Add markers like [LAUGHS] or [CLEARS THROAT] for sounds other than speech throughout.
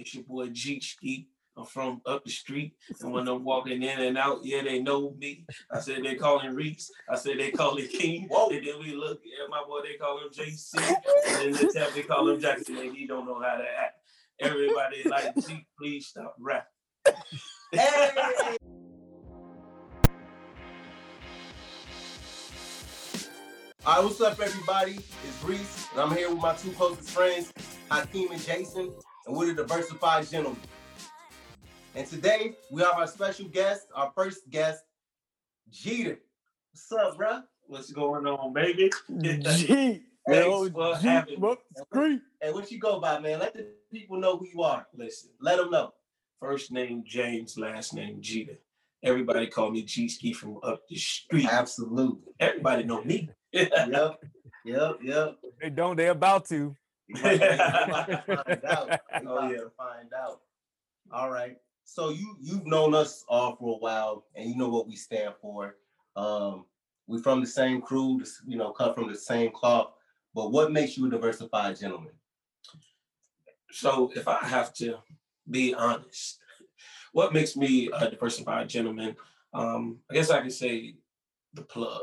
It's your boy G Ski. I'm from up the street. And when I'm walking in and out, yeah, they know me. I said they call him Reese. I said they call him King. Whoa. And then we look at my boy, they call him JC. And then the [LAUGHS] tap, they call him Jackson. And he don't know how to act. Everybody like, G, please stop rap. Hey. All right, what's up, everybody? It's Reese, and I'm here with my two closest friends, Hakeem and Jason, and we're the Diversified Gentlemen. And today, we have our special guest, our first guest, Jeter. What's up, bro? What's going on, baby? G. [LAUGHS] Yo, what G. happened? What? Hey, what you go by, man? Let the people know who you are. Listen, Let them know. first name James, last name Jeter. Everybody call me G Ski from up the street. Absolutely. Everybody know me. [LAUGHS] Yep, yep, yep. They don't. They about to. We about [LAUGHS] find out. Oh, yeah. find out. All right. So you you've known us all for a while, and you know what we stand for. Um, we from the same crew, you know, come from the same cloth. But what makes you a diversified gentleman? So if I have to be honest, what makes me a diversified gentleman? Um, I guess I could say the plug.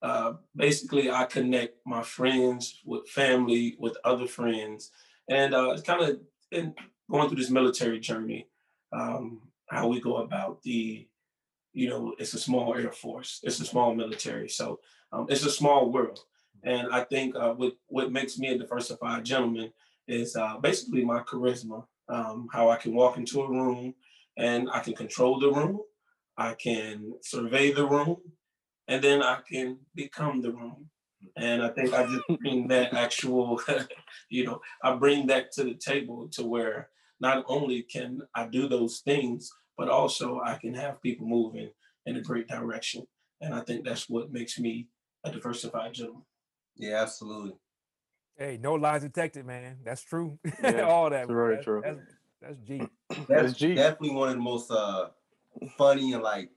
Uh, basically, I connect my friends with family, with other friends, and uh, it's kind of in going through this military journey. Um, how we go about the, you know, it's a small air force, it's a small military, so um, it's a small world, and I think uh, what what makes me a diversified gentleman is uh, basically my charisma, um, how I can walk into a room and I can control the room, I can survey the room, and then I can become the room. And I think I just bring that actual, [LAUGHS] you know, I bring that to the table to where not only can I do those things, but also I can have people moving in a great direction. And I think that's what makes me a diversified gentleman. Yeah, absolutely. Hey, no lies detected, man. That's true. [LAUGHS] Yeah, All that. it's very that's, true. That's, that's G. That's G. definitely one of the most uh funny and like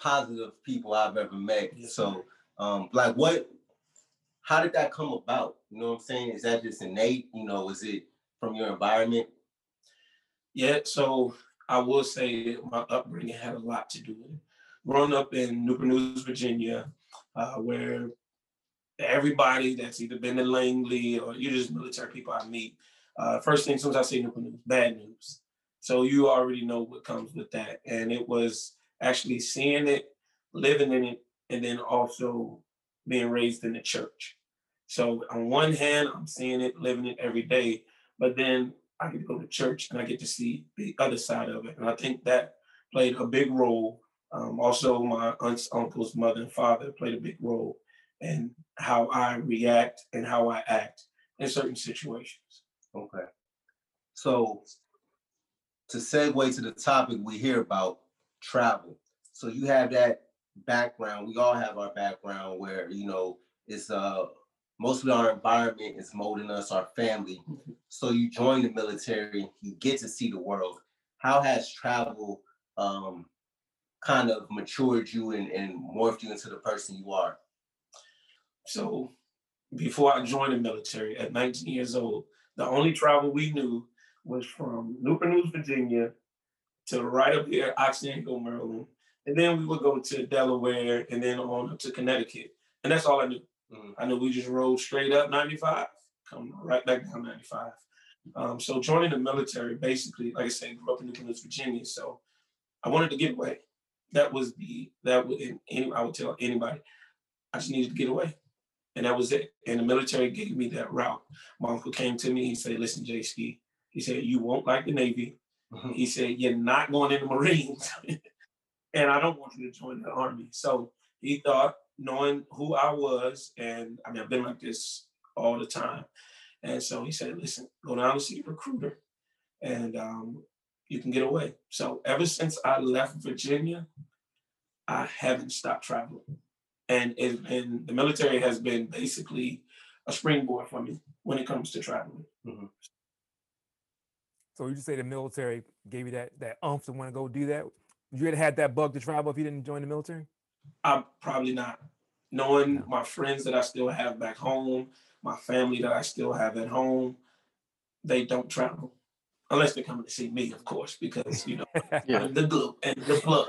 positive people I've ever met. Yes, so um like what how did that come about? You know what I'm saying? Is that just innate? You know, is it from your environment? Yeah, so I will say my upbringing had a lot to do with it. Growing up in Newport News, Virginia, uh, where everybody that's either been to Langley or you just military people I meet, uh, first thing as soon as I say Newport News, bad news. So you already know what comes with that. And it was actually seeing it, living in it, and then also being raised in the church. So on one hand, I'm seeing it, living it every day, but then I get to go to church and I get to see the other side of it. And I think that played a big role. Um, also, my aunts, uncles, mother, and father played a big role in how I react and how I act in certain situations. Okay. So to segue to the topic we hear about travel. So you have that background. We all have our background where, you know, it's uh mostly our environment is molding us, our family. So you join the military, you get to see the world. How has travel um kind of matured you and, and morphed you into the person you are? So before I joined the military at 19 years old, the only travel we knew was from Newport News, Virginia to right up here, Occidental, Maryland. And then we would go to Delaware and then on up to Connecticut. And that's all I knew. Mm. I knew we just rode straight up 95, come right back down 95. Um, so joining the military, basically, like I said, grew up in Newport News, Virginia. So I wanted to get away. That was the that would any I would tell anybody, I just needed to get away. And that was it. And the military gave me that route. My uncle came to me, he said, listen, J Ski, he said, you won't like the Navy. [LAUGHS] He said, You're not going in the Marines. [LAUGHS] and I don't want you to join the Army. So he thought, knowing who I was, and I mean, I've been like this all the time. And so he said, Listen, go down and see a recruiter, and um, you can get away. So ever since I left Virginia, I haven't stopped traveling. And it's the military has been basically a springboard for me when it comes to traveling. So you just say the military gave you that that umph to want to go do that. You had had that bug to travel if you didn't join the military. I'm probably not. Knowing No. my friends that I still have back home, my family that I still have at home, they don't travel. unless they're coming to see me, of course, because you know [LAUGHS] Yeah. I'm the glue and the plug.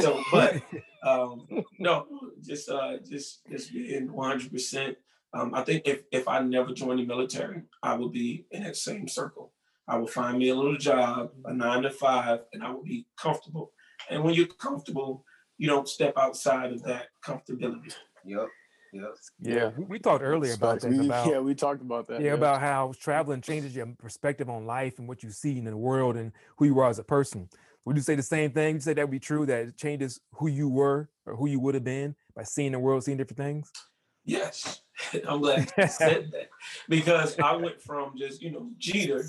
So, but um, no, just uh, just just being 100. percent um, I think if if I never joined the military, I would be in that same circle. I will find me a little job, a nine to five, and I will be comfortable. And when you're comfortable, you don't step outside of that comfortability. Yep. Yep. yeah, we, we talked earlier about that. We- [LAUGHS] About, yeah, we talked about that. yeah, about how traveling changes your perspective on life and what you see in the world and who you are as a person. Would you say the same thing? You say that would be true that it changes who you were or who you would have been by seeing the world, seeing different things? Yes, [LAUGHS] I'm glad you said that because I went from just you know Jeter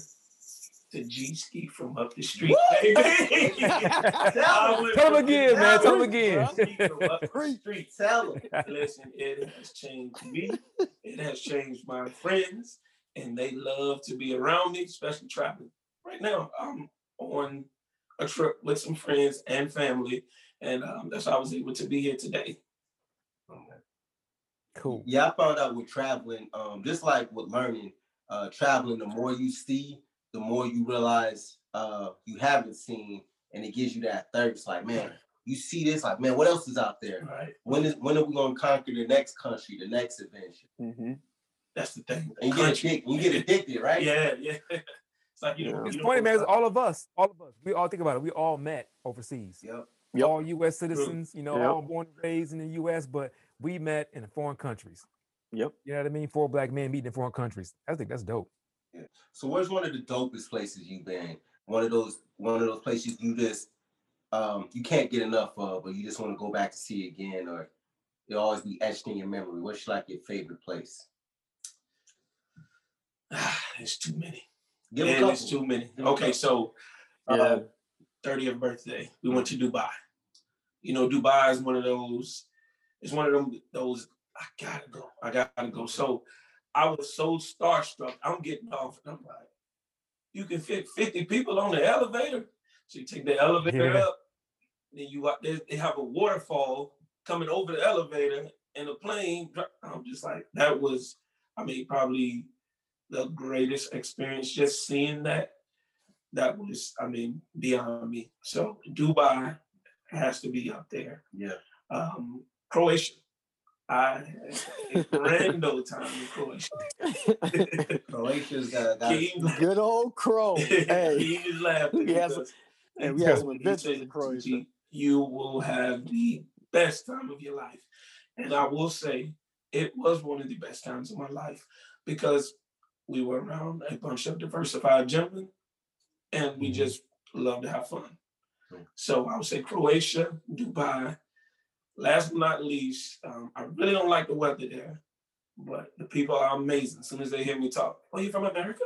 to G Ski from up the street. baby. I went Tell [LAUGHS] 'em from again, man, tell 'em G-Ski again. from up the street. Tell them. [LAUGHS] Listen, it has changed me. It has changed my friends, and they love to be around me, especially traveling. Right now, I'm on a trip with some friends and family, and um, that's how I was able to be here today. Cool. Yeah, I found out with traveling, um, just like with learning, uh, traveling, the more you see, the more you realize uh you haven't seen, and it gives you that thirst. Like, man, you see this, like, man, what else is out there? Right. When is when are we gonna conquer the next country, the next adventure? hmm That's the thing. And you get addicted, you get addicted, right? Yeah, yeah. [LAUGHS] It's like you know. Yeah. It's you funny, don't man. wanna It's all of us, all of us. We all think about it. We all met overseas. Yep. Yep. All U.S. citizens, you know, Yep. all born and raised in the U.S., but we met in foreign countries. Yep. You know what I mean? Four black men meeting in foreign countries. I think that's dope. So where's one of the dopest places you've been? One of those one of those places you just um you can't get enough of, but you just want to go back to see again, or it'll always be etched in your memory. What's like your favorite place? Ah, [SIGHS] it's too many. Give a Man, couple. it's too many. Okay, so Yeah. uh, 30th birthday, we went to Dubai. You know, Dubai is one of those, it's one of them, those, I gotta go, I gotta go. So I was so starstruck. I'm getting off and I'm like, you can fit 50 people on the elevator. So you take the elevator Yeah. up, then you they, they have a waterfall coming over the elevator and a plane. I'm just like, that was, I mean, probably the greatest experience just seeing that that was i mean beyond me so dubai has to be up there Yeah. um croatia i had a grand old time in croatia Croatia's got, got King, [LAUGHS] Good old Crow. Hey, King is laughing He has because hey, we he some adventures in Croatia. You will have the best time of your life and i will say it was one of the best times of my life because we were around a bunch of diversified gentlemen and we Mhm. just love to have fun. So I would say Croatia, Dubai. Last but not least, um, I really don't like the weather there, but the people are amazing. As soon as they hear me talk, oh, you from America?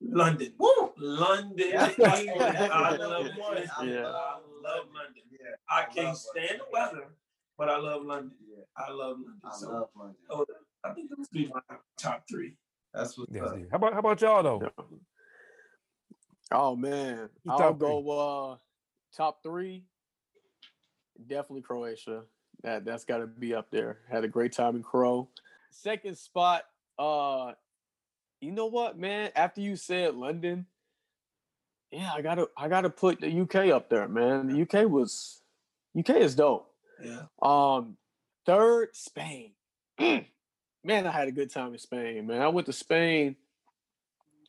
London. Woo! London. Yeah. [LAUGHS] I love Yeah. London. [LAUGHS] Yeah. I love London. Yeah, I I can't love stand the weather, but I love London. yeah. I love London. I so love London. oh, I think it those be my top three. That's what. Yes, up. How about how about y'all though? Oh man, Your I'll three. go uh top three. Definitely Croatia. That that's got to be up there. Had a great time in Crow. Second spot. Uh, you know what, man? After you said London, yeah, I gotta I gotta put the UK up there, man. The UK was UK is dope. Yeah. Um, third, Spain. Mm. Man, I had a good time in Spain, man. I went to Spain.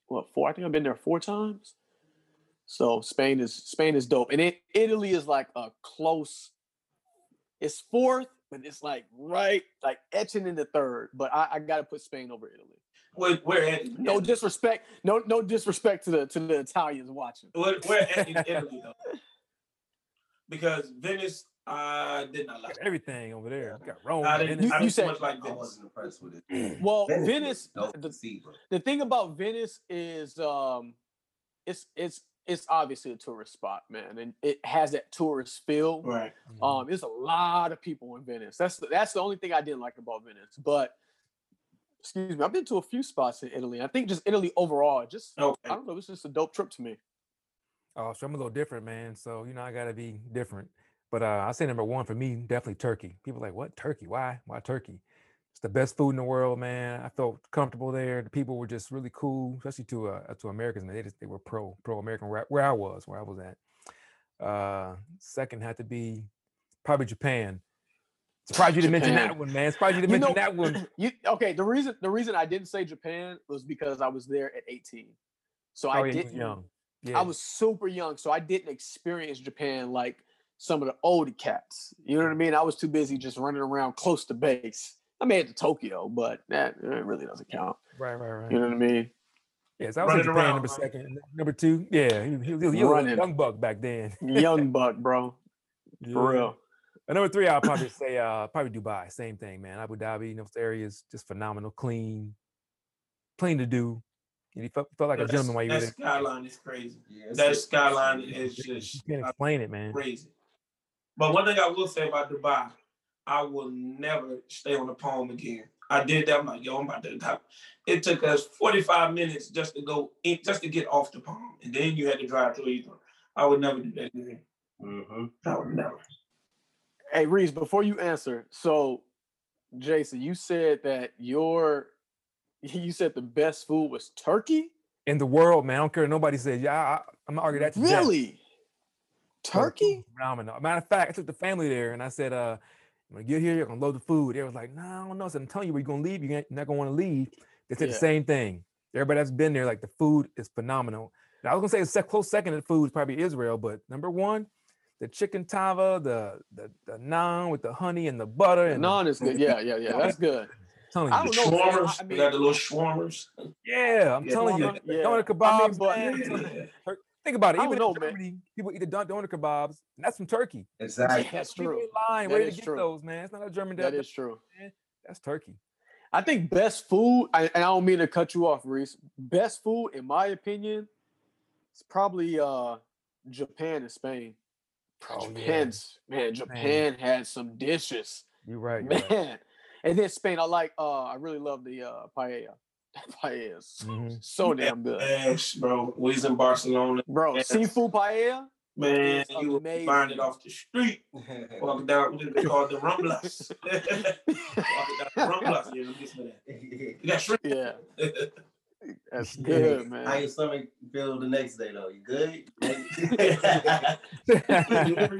What four? I think I've been there four times. So Spain is Spain is dope, and it Italy is like a close. It's fourth, but it's like right, like etching in the third. But I, I got to put Spain over Italy. Where, where at? No disrespect, no no disrespect to the to the Italians watching. Where, where at in [LAUGHS] Italy though? Because Venice, I did not like. Everything over there. You got Rome. I didn't. Venice. I You said- so much like I wasn't impressed with it. [CLEARS THROAT] Well, was Venice, dope the, to see, but the thing about Venice is um it's it's it's obviously a tourist spot, man, and it has that tourist feel. Right. Mhm. Um, there's a lot of people in Venice. That's the, that's the only thing I didn't like about Venice. But excuse me, I've been to a few spots in Italy. I think just Italy overall, just I don't know, it's just a dope trip to me. Oh, so I'm a little different, man. So you know, I gotta be different. But uh, I say number one for me, definitely Turkey. People are like, what Turkey? Why? Why Turkey? It's the best food in the world, man. I felt comfortable there. The people were just really cool, especially to uh, to Americans. Man, they just they were pro pro American where, where I was, where I was at. Uh, second had to be probably Japan. Surprised you didn't mention that one, man. Surprised you didn't You mention know- that one. [CLEARS THROAT] You okay? The reason the reason I didn't say Japan was because I was there at 18, so Oh, I yeah, didn't. young. Yeah. I was super young, so I didn't experience Japan like some of the older cats. You know what I mean? I was too busy just running around close to base. I made it to Tokyo, but that it really doesn't count. right, right, right. You know what I mean? Yes, I was in Japan around, number right? second. Number two, yeah, he, he, he, was- he was a young buck back then. [LAUGHS] Young buck, bro, for Yeah. real. And number three, I'll probably say uh probably Dubai. Same thing, man. Abu Dhabi, those areas just phenomenal, clean, clean to do. And you felt, felt like a gentleman while you were there. That skyline is crazy. Yeah, That a- skyline is You just can't explain it, man. crazy. But one thing I will say about Dubai, I will never stay on the palm again. I did that. I'm like, yo, I'm about to die. It took us 45 minutes just to go in, just to get off the palm. And then you had to drive to Ethan. I would never do that again. Mhm. I would never. Hey Reese, before you answer, so Jason, you said that your [LAUGHS] you said the best food was turkey. In the world, man, I don't care. what Nobody says, yeah, I, I'm gonna argue that. to death. Really? Bro, the food Turkey? was Phenomenal. Matter of fact, I took the family there and I said, uh, when I get here, you're gonna load the food. They was like, no, I don't know. I said, I'm telling you, we're gonna leave. You're not gonna want to leave. They said Yeah. the same thing. Everybody that's been there, like the food is phenomenal. Now, I was gonna say a sec- close second to food is probably Israel, but number one, the chicken tava, the the, the naan with the honey and the butter and the- Naan is good. Yeah, yeah, yeah. That's good. telling I you, The don't know. I- shawarmas, I we mean- got the little shawarmas. yeah, I'm Yeah. telling you, Shawarma, the yeah. doner I kebabs, mean, but- man. I'm Yeah. telling you. [LAUGHS] Think about it. Even don't in know, man. Germany, people eat the don- doner kebabs, and that's from Turkey. Exactly. Yeah, that's People true. in line That ready is to get true. those, man. It's not a German. That de- is true. That's Turkey. I think best food, and I don't mean to cut you off, Reese. Best food, in my opinion, is probably uh Japan and Spain. Oh, yeah. Japan's man, Japan had some dishes, You're right. You're man. right. And then Spain, I like. uh I really love the uh paella. [LAUGHS] paella is mm-hmm. so, so damn good, Yes, bro. We was in Barcelona. bro. Yeah. Seafood paella. Man, It's you were buying it off the street. [LAUGHS] Walking down, what they call the Ramblas. [LAUGHS] Walking down the Ramblas. Yeah, listen to that. You got shrimp. Yeah, that's Yeah. good, How your stomach feel the next day though? You good?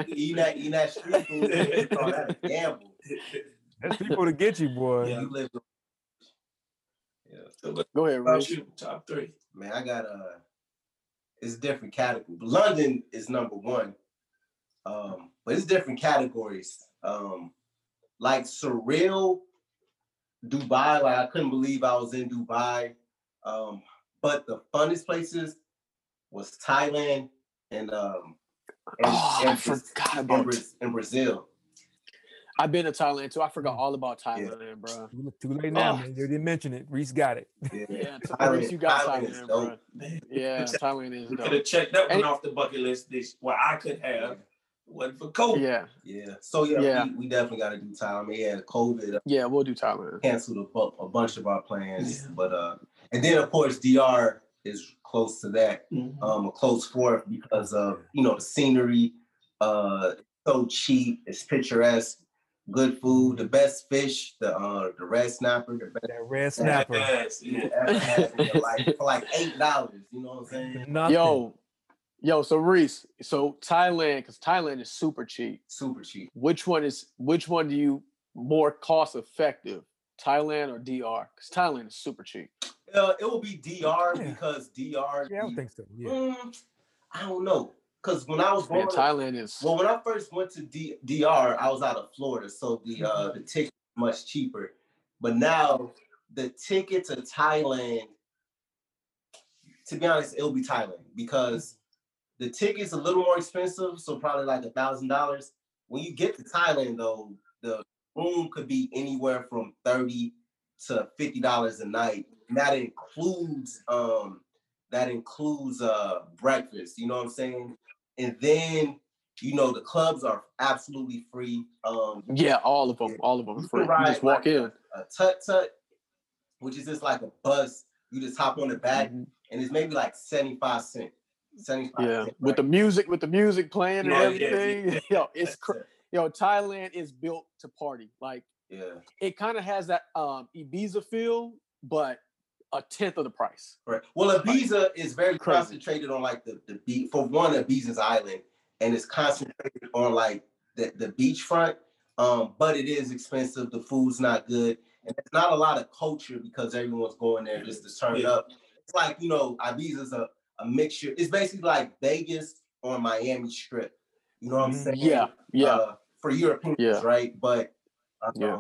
eating that, eating that street food, they call that a gamble. That's people to get you, boy. Yeah. You live. Yeah, So Go ahead, about Reese. you? Top three. man, I got uh it's different category. London is number one, um, but it's different categories. Um, like surreal, Dubai. Like I couldn't believe I was in Dubai. Um, but the funnest places was Thailand and um and, Oh, and Braz- forgot and about. Braz- and Brazil. I've been to Thailand too. I forgot Mm. all about Thailand, bro. Too late now, Oh. man. You didn't mention it. Reese got it. Yeah, [LAUGHS] Yeah, Thailand- Reese, you got Thailand is Thailand, dope. bro. Man, Yeah, [LAUGHS] Thailand is we could have checked that one And- off the bucket list. This what I could have. Wasn't for COVID. Yeah, Yeah. So yeah, Yeah. We, we definitely got to do Thailand. Yeah, COVID uh, yeah, we'll do Thailand. canceled a, a bunch of our plans, Yeah. but uh, and then of course DR is close to that, Mhm. um, a close fourth because of you know the scenery, uh, so cheap, it's picturesque, good food, the best fish, the uh, the red snapper, the best That red snapper. Yes, you yeah. ever had in your life for like eight dollars. You know what I'm saying? [LAUGHS] Nothing. Yo, yo, so Reese, so Thailand, because Thailand is super cheap. Super cheap. Which one is which one do you more cost effective? Thailand or DR? Because Thailand is super cheap. Uh, it will be DR Yeah. because DR. Yeah, I don't think so. Yeah. Mm, I don't know. Cause when I was Man, born, Thailand is well, when I first went to D- DR, I was out of Florida, so the uh the ticket much cheaper. But now the ticket to Thailand, to be honest, it'll be Thailand because the ticket's a little more expensive, so probably like a thousand dollars. When you get to Thailand, though, the room could be anywhere from thirty to fifty dollars a night. And that includes um that includes uh breakfast. You know what I'm saying? And then you know the clubs are absolutely free. Um, yeah, all of them, all of them free. You just walk like in. a tuk tuk, which is just like a bus. You just hop on the back, Mhm. and it's maybe like seventy five cent. Seventy five. Yeah, cent, with the music, with the music playing and Yeah, yeah, everything. yeah. [LAUGHS] Yo, it's cr- yo. Thailand is built to party. Like Yeah. It kind of has that um, Ibiza feel, but a tenth of the price. Right. Well, Ibiza is very Crazy. concentrated on like the the beach. For one, Ibiza's island, and it's concentrated on like the the beachfront. Um, but it is expensive. The food's not good, and there's not a lot of culture because everyone's going there just to turn Yeah. up. It's like you know, Ibiza's a a mixture. It's basically like Vegas on Miami Strip. You know what I'm Mhm. saying? Yeah, yeah. Uh, for Europeans, Yeah. right? But um, Yeah.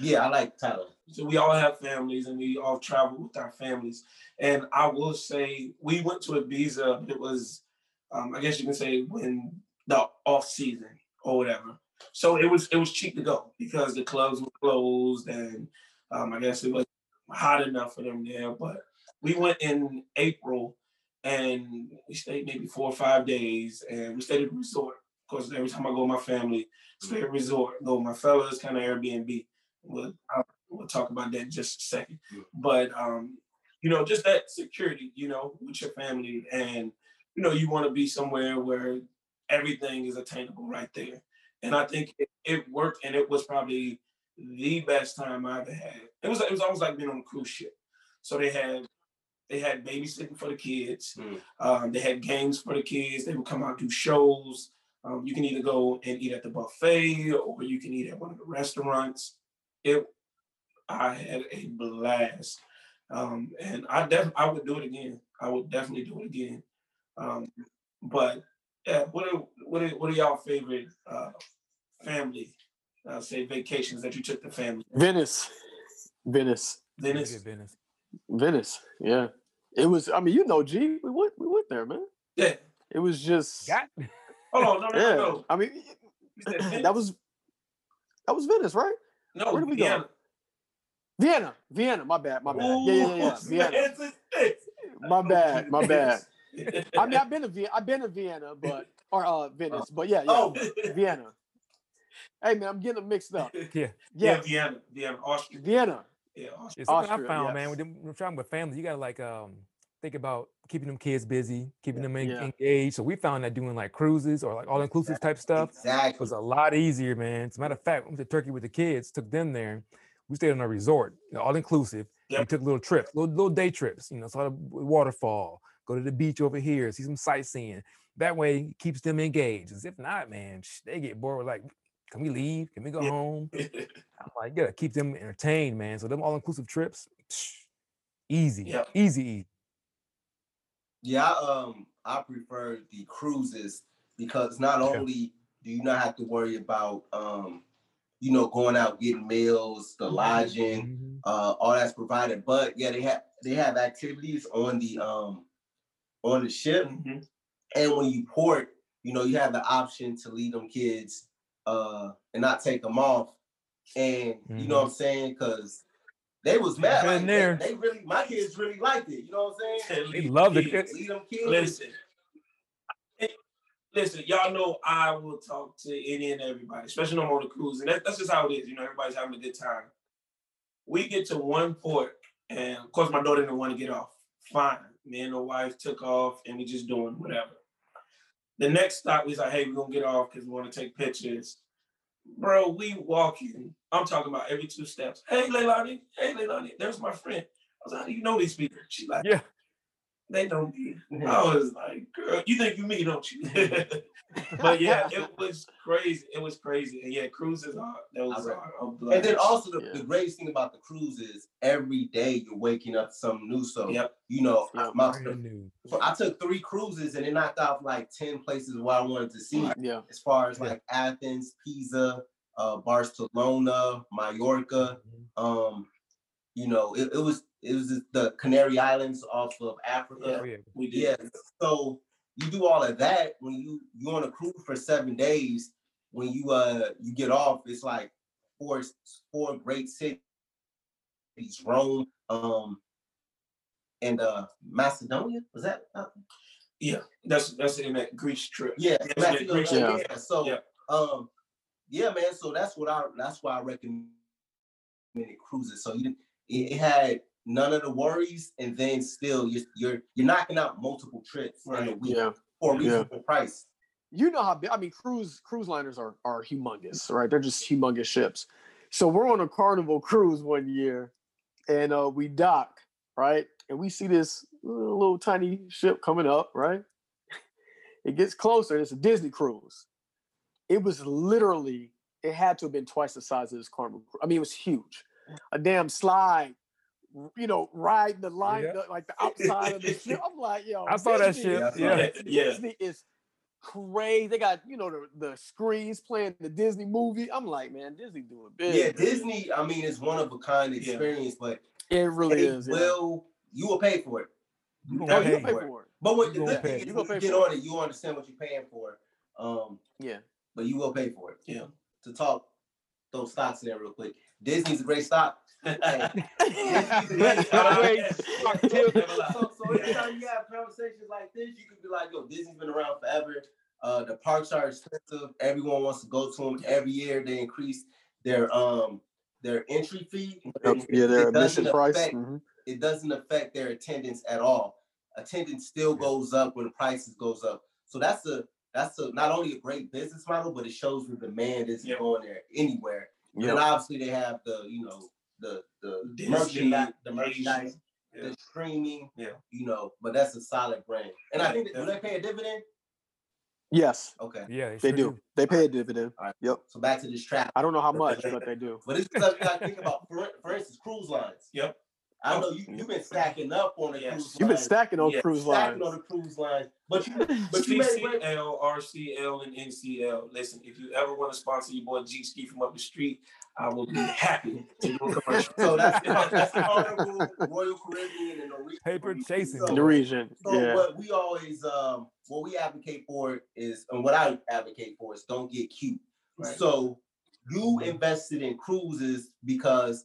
yeah, I like Tyler. So we all have families and we all travel with our families. And I will say we went to Ibiza, but it was um, I guess you can say when the off season or whatever. So it was it was cheap to go because the clubs were closed and um, I guess it was hot enough for them there. But we went in April and we stayed maybe four or five days and we stayed at a resort. Of course, every time I go with my family, stay at a resort, go with my fellas, kind of Airbnb. We'll, I'll, we'll talk about that in just a second. But um, you know, just that security, you know, with your family and you know, you want to be somewhere where everything is attainable right there. And I think it, it worked and it was probably the best time I ever had. It was it was almost like being on a cruise ship. So they had they had babysitting for the kids. Mm. Um, they had games for the kids. They would come out do shows. Um, you can either go and eat at the buffet or you can eat at one of the restaurants. It I had a blast. Um, and I def I would do it again. I would definitely do it again. Um, but yeah, what are what are what are y'all favorite uh, family uh, say vacations that you took the family? Venice, Venice, Very Venice. Venice. Yeah, it was. I mean, you know, G, we went, we went there, man. Yeah. It was just. Got Hold on, no, no, yeah. no, no. I mean, You said [CLEARS THROAT] Venice? that was that was Venice, right? no. where did we go? Vienna. Vienna, Vienna. My bad, my bad. Yeah, yeah, yeah, yeah. Vienna. Venice is My bad, my [LAUGHS] bad. I mean, I've been to Vienna. I've been to Vienna, but or uh Venice, but yeah, yeah, Oh, Vienna. Hey man, I'm getting them mixed up. yeah. yeah, Yeah, Vienna, Vienna, Austria. Vienna. Yeah, Austria. It's Austria, I found, man. yes. With them, when traveling with family, you gotta like um think about keeping them kids busy, keeping them en- Yeah. engaged. So we found that doing like cruises or like all inclusive type stuff exactly. was a lot easier, man. As a matter of fact, we went to Turkey with the kids, took them there. We stayed on a resort, all inclusive. We Yep. took little trips, little, little day trips, you know, saw the waterfall, go to the beach over here, see some sightseeing. That way it keeps them engaged. 'Cause if not, man, they get bored. Like, can we leave? Can we go Yeah. home? [LAUGHS] I'm like, gotta keep them entertained, man. So them all inclusive trips, psh, easy, Yep. easy, easy. Yeah, I, um, I prefer the cruises because not Yeah. only do you not have to worry about um, you know, going out getting meals, the lodging, Mhm. uh, all that's provided, but yeah, they have they have activities on the um on the ship, Mhm. and when you port, you know, you have the option to leave them kids uh and not take them off, and you know what I'm saying, because. They was mad. Like, they, there. they really, my kids really liked it. You know what I'm saying? [LAUGHS] They love the kids. Leave them kids. Listen, listen, y'all know I will talk to any and everybody, especially on a cruise, and that, that's just how it is. You know, everybody's having a good time. We get to one port, and of course, my daughter didn't want to get off. Fine, me and the wife took off, and we just doing whatever. The next stop, we like, "Hey, we're gonna get off because we want to take pictures." Bro, we walking. I'm talking about every two steps. Hey, Leilani. Hey, Leilani. There's my friend. I was like, "How do you know these people?" She like, Yeah. They know me. I was like, girl, you think you me, don't you? [LAUGHS] but yeah, it [LAUGHS] was crazy. It was crazy. And yeah, cruises are those I are a And then also the, Yeah. the greatest thing about the cruise is every day you're waking up to something new. So Yep. you know, Yep. my, Brand new. so I took three cruises and it knocked off like 10 places where I wanted to see Yeah, as far as Yeah. like Athens, Pisa, uh, Barcelona, Mallorca. Mhm. Um, you know, it, it was it was the Canary Islands off of Africa. Oh yeah. we did. Yeah. So you do all of that when you you on a cruise for seven days. When you uh you get off, it's like four four great cities: Rome, um, and uh Macedonia. Was that? Uh, Yeah, that's that's in that Greece trip. yeah, Yes, yeah, Greece, Yeah. yeah. So Yeah. um, yeah, man. So that's what I that's why I recommend many cruises. So you it, had none of the worries, and then still you're you're you're knocking out multiple trips in a week yeah, for a Yeah. reasonable price. you know how big. I mean, cruise cruise liners are are humongous, right? They're just humongous ships. So we're on a Carnival [LAUGHS] cruise one year, and uh, we dock, right? And we see this little, little tiny ship coming up, right? [LAUGHS] It gets closer. and It's a Disney cruise. It was literally. It had to have been twice the size of this Carnival. I mean, it was huge. A damn slide. You know, riding the line, Yeah. the- like the [LAUGHS] outside of the ship. I'm like, yo, I saw that shit. ship. Yeah, I Yeah. that. Yeah. Disney is crazy. They got you know the, the screens playing the Disney movie. I'm like, man, Disney doing big. Yeah. Disney. I mean, it's one of a kind Yeah. experience, but It really they is. yeah. will. You will pay for it. You Oh, pay. pay for it. But what You the gonna good thing is, You when you get for on it, you understand what you're paying for. Um, Yeah. but you will pay for it. Yeah. To talk those stocks in there real quick. Disney's a great stock. Wait, so, so anytime you have conversations like this, you could be like, yo, Disney's been around forever. Uh, the parks are expensive. Everyone wants to go to them every year. They increase their um their entry fee. Yep, yeah, their It doesn't admission price. affect- mhm. It doesn't affect their attendance at all. Attendance still goes up when the prices goes up. So that's a that's a not only a great business model, but it shows the demand isn't Yep. going there anywhere. Yep. And obviously they have the you know the the Disney, merchandise, the Asian, merchandise, yeah. the streaming, Yeah. you know. But that's a solid brand, and I think that, do they pay a dividend? Yes, Okay, Yeah, they sure do. They pay a dividend. All right. Yep. so back to this trap. I don't know how much, but they do. But it's stuff you got to think about. For, for instance, cruise lines. Yep. I know you you've been stacking up on the Yes. cruise You've been stacking on Yeah, cruise stacking lines. on the cruise lines, but you [LAUGHS] but you made great CCL, RCL, and NCL. Listen, if you ever want to sponsor your boy G Ski from up the street, I will be happy to do a [LAUGHS] commercial. So that's that's Carnival, [LAUGHS] Royal Caribbean, and Norwegian. Paper chasing. So, In the region. so Yeah. what we always um what we advocate for is and what I advocate for is don't get cute. Right. So you invested in cruises because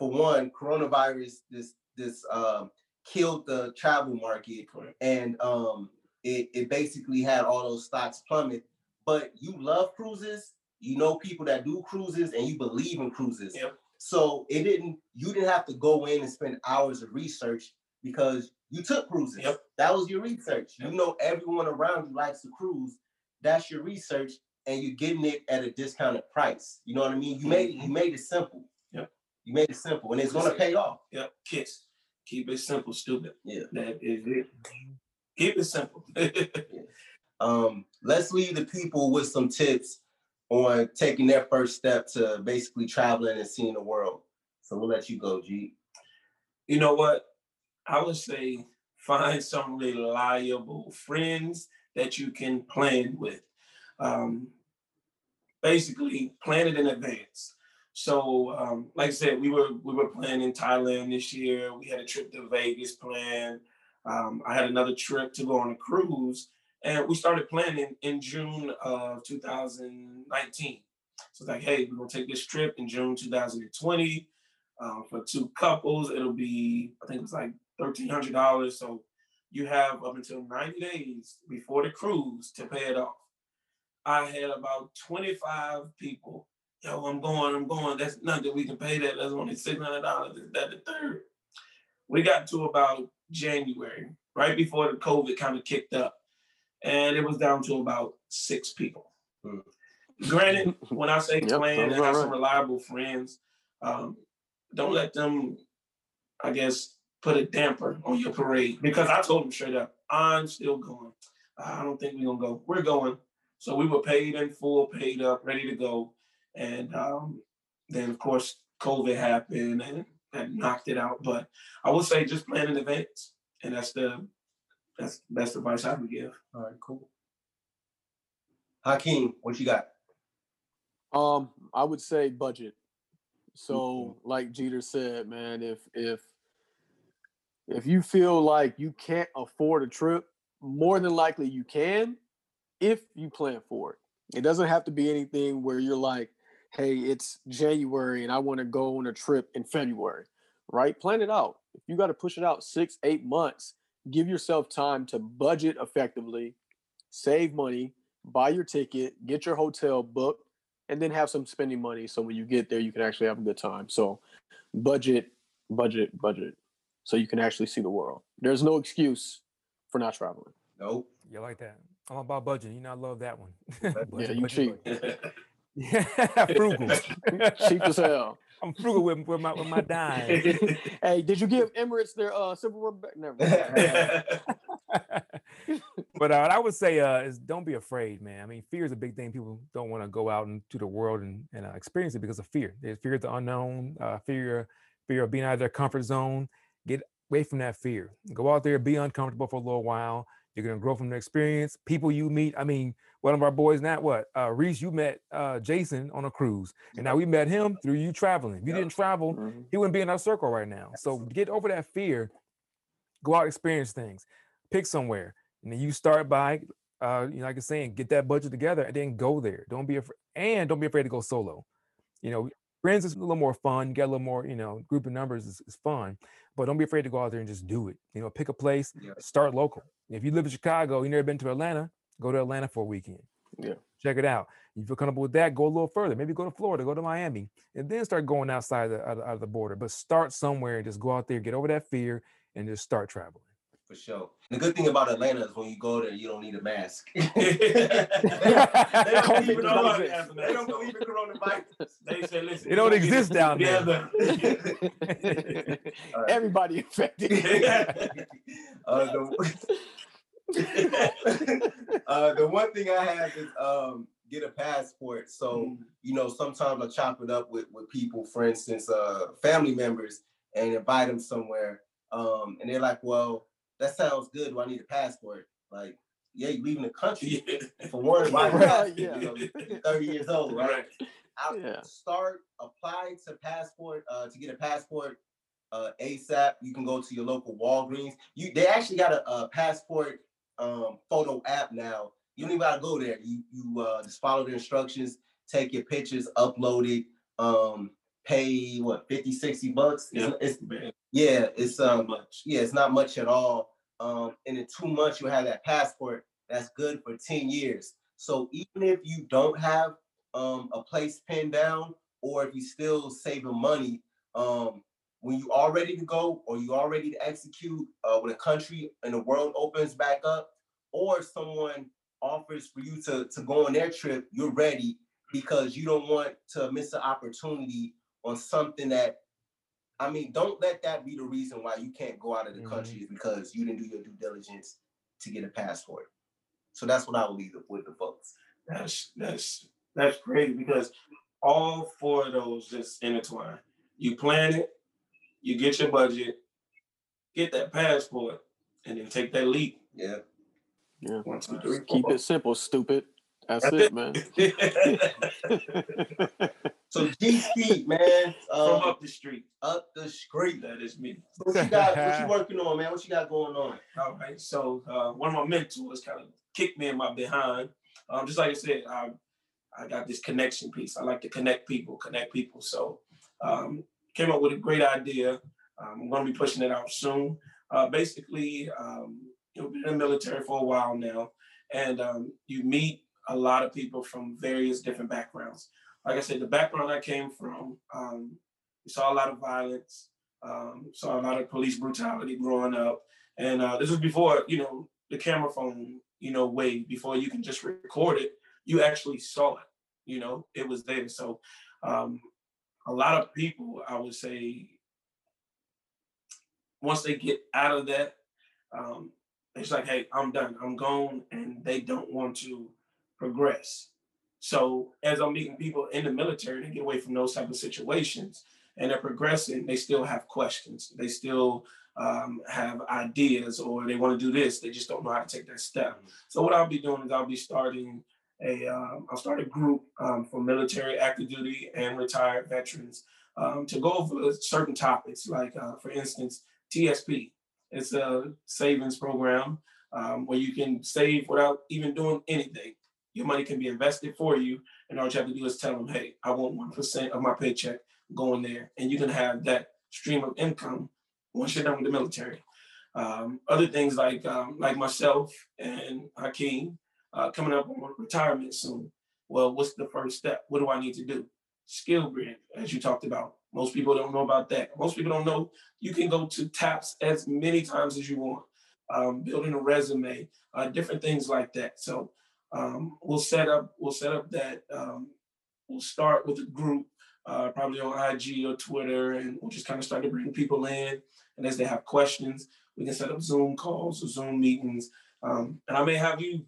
for one, coronavirus this this um killed the travel market Correct. and um it, it basically had all those stocks plummet. But you love cruises, you know people that do cruises and you believe in cruises. Yep. So it didn't you didn't have to go in and spend hours of research because you took cruises. Yep. That was your research. Yep. You know everyone around you likes to cruise. That's your research, and you're getting it at a discounted price. You know what I mean? You made you made it simple. You made it simple, and it's gonna pay off. Yep. Kiss. Keep it simple, stupid. Yeah. That is it. Keep it simple. [LAUGHS] Um, let's leave the people with some tips on taking their first step to basically traveling and seeing the world. So we'll let you go, G. you know what? I would say find some reliable friends that you can plan with. Um, basically, plan it in advance. So, um, like I said, we were we were planning Thailand this year. We had a trip to Vegas planned. Um, I had another trip to go on a cruise, and we started planning in June of 2019. So it's like, hey, we're gonna take this trip in June 2020 um, for two couples. It'll be, I think it's like thirteen hundred dollars. So you have up until ninety days before the cruise to pay it off. I had about twenty five people. Yo, I'm going, I'm going. That's nothing. We can pay that. That's only six hundred dollars. Is That the third. We got to about January, right before the COVID kind of kicked up, and it was down to about six people. Hmm. Granted, [LAUGHS] when I say Yep, plan sounds and have about some reliable friends, um, don't let them, I guess, put a damper on your parade. Because I told them straight up, I'm still going. I don't think we're gonna go. We're going. So we were paid in full, paid up, ready to go. And um, then of course COVID happened and that knocked it out. But I would say just plan in advance. And that's the that's best advice I would give. All right, cool. Hakeem, what you got? Um, I would say budget. So, Mm-hmm. like Jeter said, man, if if if you feel like you can't afford a trip, more than likely you can if you plan for it. It doesn't have to be anything where you're like, hey, it's January and I want to go on a trip in February, right? Plan it out. If you got to push it out six, eight months, give yourself time to budget effectively, save money, buy your ticket, get your hotel booked, and then have some spending money so when you get there you can actually have a good time so budget budget budget so you can actually see the world there's no excuse for not traveling Nope. You like that? I'm about budget. You know, I love that one. [LAUGHS] Yeah, you budget, cheap. budget. Yeah, [LAUGHS] frugal. Cheap as hell. I'm frugal with, with my with my dime. [LAUGHS] hey, did you give Emirates their uh silverware back? Never. mind. [LAUGHS] but uh, I would say uh, is don't be afraid, man. I mean, fear is a big thing. People don't want to go out into the world and, and uh, experience it because of fear. There's fear of the unknown, uh, fear fear of being out of their comfort zone. Get away from that fear. Go out there, be uncomfortable for a little while. You're gonna grow from the experience. People you meet. I mean, one of our boys, not what uh, Reese, you met uh, Jason on a cruise, and now we met him through you traveling. If you didn't travel, Mhm. he wouldn't be in our circle right now. So get over that fear. Go out, experience things. Pick somewhere, and then you start by, uh, you know, like I'm saying, get that budget together, and then go there. Don't be afraid, and don't be afraid to go solo. You know, friends is a little more fun. Get a little more, you know, group of numbers is, is fun, but don't be afraid to go out there and just do it. You know, pick a place, Yeah. start local. If you live in Chicago, you never been to Atlanta, go to Atlanta for a weekend. Yeah. Check it out. If you feel comfortable with that, go a little further. Maybe go to Florida, go to Miami, and then start going outside the, out, of- the border. But start somewhere and just go out there, get over that fear, and just start traveling. For sure. The good thing about Atlanta is when you go there, you don't need a mask. [LAUGHS] [LAUGHS] they don't don't even even know know about it. it. They don't believe in coronavirus. They say, listen, It don't we gonna get exist down there. together. [LAUGHS] Everybody infected. uh, the, [LAUGHS] uh, the one thing I have is um, get a passport. So you know, sometimes I chop it up with with people, for instance, uh, family members, and invite them somewhere. Um, and they're like, "Well, that sounds good. Do I need a passport?" Like, yeah, you leaving the country [LAUGHS] Yeah. for one. Why [LAUGHS] Right, yeah. you're thirty years old, right? Right. I Yeah. start apply to passport uh, to get a passport uh, ASAP. You can go to your local Walgreens. You they actually got a, a passport um, photo app now. You don't even gotta go there. You you uh, just follow the instructions, take your pictures, upload it, um, pay what 50, 60 bucks. Yeah. it's, Man, yeah, it's um much. yeah, it's not much at all. Um, and in two months, you'll have that passport that's good for 10 years. So even if you don't have um, a place pinned down, or if you still saving money, um, when you are ready to go or you are ready to execute, uh, when a country and the world opens back up, or someone offers for you to, to go on their trip, you're ready because you don't want to miss an opportunity on something that I mean, don't let that be the reason why you can't go out of the country is because you didn't do your due diligence to get a passport. So that's what I will leave with the folks. That's that's that's crazy because all four of those just intertwine. You plan it, you get your budget, get that passport, and then take that leap. Yeah. Yeah. One, two, three, Keep four. it simple, stupid. That's That's it, man. [LAUGHS] So G Ski, man, From um, up the street. up the street. That is me. What you got? What you [LAUGHS] working on, man? What you got going on? All right. So uh, one of my mentors kind of kicked me in my behind. Um, just like I said, I I got this connection piece. I like to connect people, connect people. So um, came up with a great idea. Um, I'm going to be pushing it out soon. Uh, basically, um, you've been in the military for a while now, and um, you meet a lot of people from various different backgrounds. Like I said, the background I came from, um, we saw a lot of violence, um, saw a lot of police brutality growing up, and uh, this was before you know the camera phone, you know, way Before you can just record it, you actually saw it. You know, it was there. So um, a lot of people, I would say, once they get out of that, um, it's like, hey, I'm done, I'm gone, and they don't want to progress. So as I'm meeting people in the military to get away from those type of situations, and they're progressing, they still have questions. They still um, have ideas, or they want to do this. They just don't know how to take that step. So what I'll be doing is I'll be starting a um, I'll start a group um, for military, active duty, and retired veterans um, to go over certain topics, like uh, for instance, TSP. It's a savings program um, where you can save without even doing anything. Your money can be invested for you, and all you have to do is tell them, "Hey, I want one percent of my paycheck going there," and you can have that stream of income once you're done with the military. Um, other things like um, like myself and Hakeem uh, coming up on retirement soon. Well, what's the first step? What do I need to do? SkillBridge, as you talked about. Most people don't know about that. Most people don't know you can go to TAPS as many times as you want. um, building a resume, uh, different things like that. So um, we'll set up we'll set up that um, we'll start with a group uh, probably on IG or Twitter, and we'll just kind of start to bring people in. And as they have questions, we can set up Zoom calls or Zoom meetings. Um, and I may have you,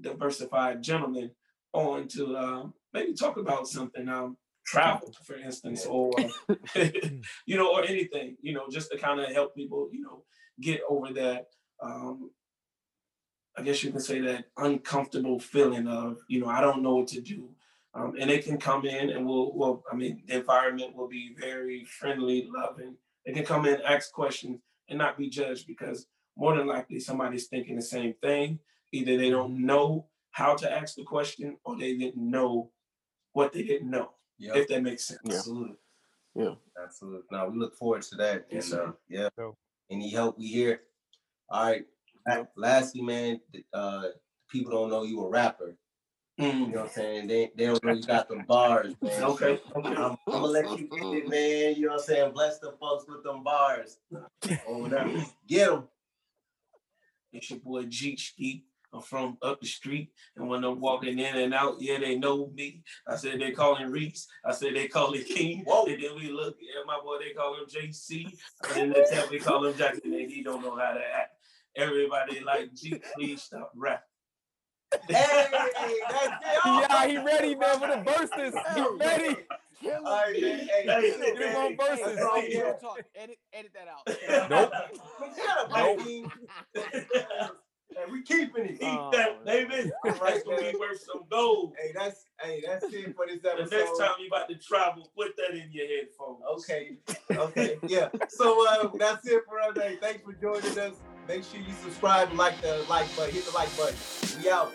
diversified gentleman on to uh, maybe talk about something, um, travel, for instance, or [LAUGHS] [LAUGHS] you know, or anything, you know, just to kind of help people, you know, get over that. Um, I guess you can say that uncomfortable feeling of, you know, I don't know what to do. Um, and they can come in and we'll, well, I mean, the environment will be very friendly, loving. They can come in, ask questions, and not be judged because more than likely somebody's thinking the same thing. Either they don't know how to ask the question or they didn't know what they didn't know, Yeah, if that makes sense. Yeah. absolutely. Yeah. Absolutely. Now we look forward to that. Yes, and uh, yeah. Dope. Any help we hear. All right. Yep. Lastly, man, uh people don't know you a rapper. You Mm, know what I'm saying? They they don't know you got the bars, man. Okay, [LAUGHS] okay. I'm, I'm gonna let you get it, man. You know what I'm saying? Bless the folks with them bars. [LAUGHS] Or whatever. Get them. It's your boy G Ski. I'm from up the street, and when I'm walking in and out, yeah, they know me. I said they call him Reese. I said they call him King. Whoa. And then we look at my boy, they call him JC. And then they tell me call him Jackson, and he don't know how to act. Everybody like G, please stop rapping. Hey, that's it. [LAUGHS] yeah, oh, he ready, man, for the verses. He ready. Kill him. All right, man. Hey, Hey, that's it, get him man. on verses. That's all, Hey, yeah. Talk. Edit, edit that out. Nope. Shut Nope. [LAUGHS] Mikey. Hey, we keeping it. Keep Oh, that, baby. That's gonna be worth some gold. Hey, that's hey, that's it for this The episode. next time you about to travel, put that in your headphones. Okay. Okay. Yeah. So uh, that's it for today. Thanks for joining us. Make sure you subscribe and like the like button. Hit the like button. We out.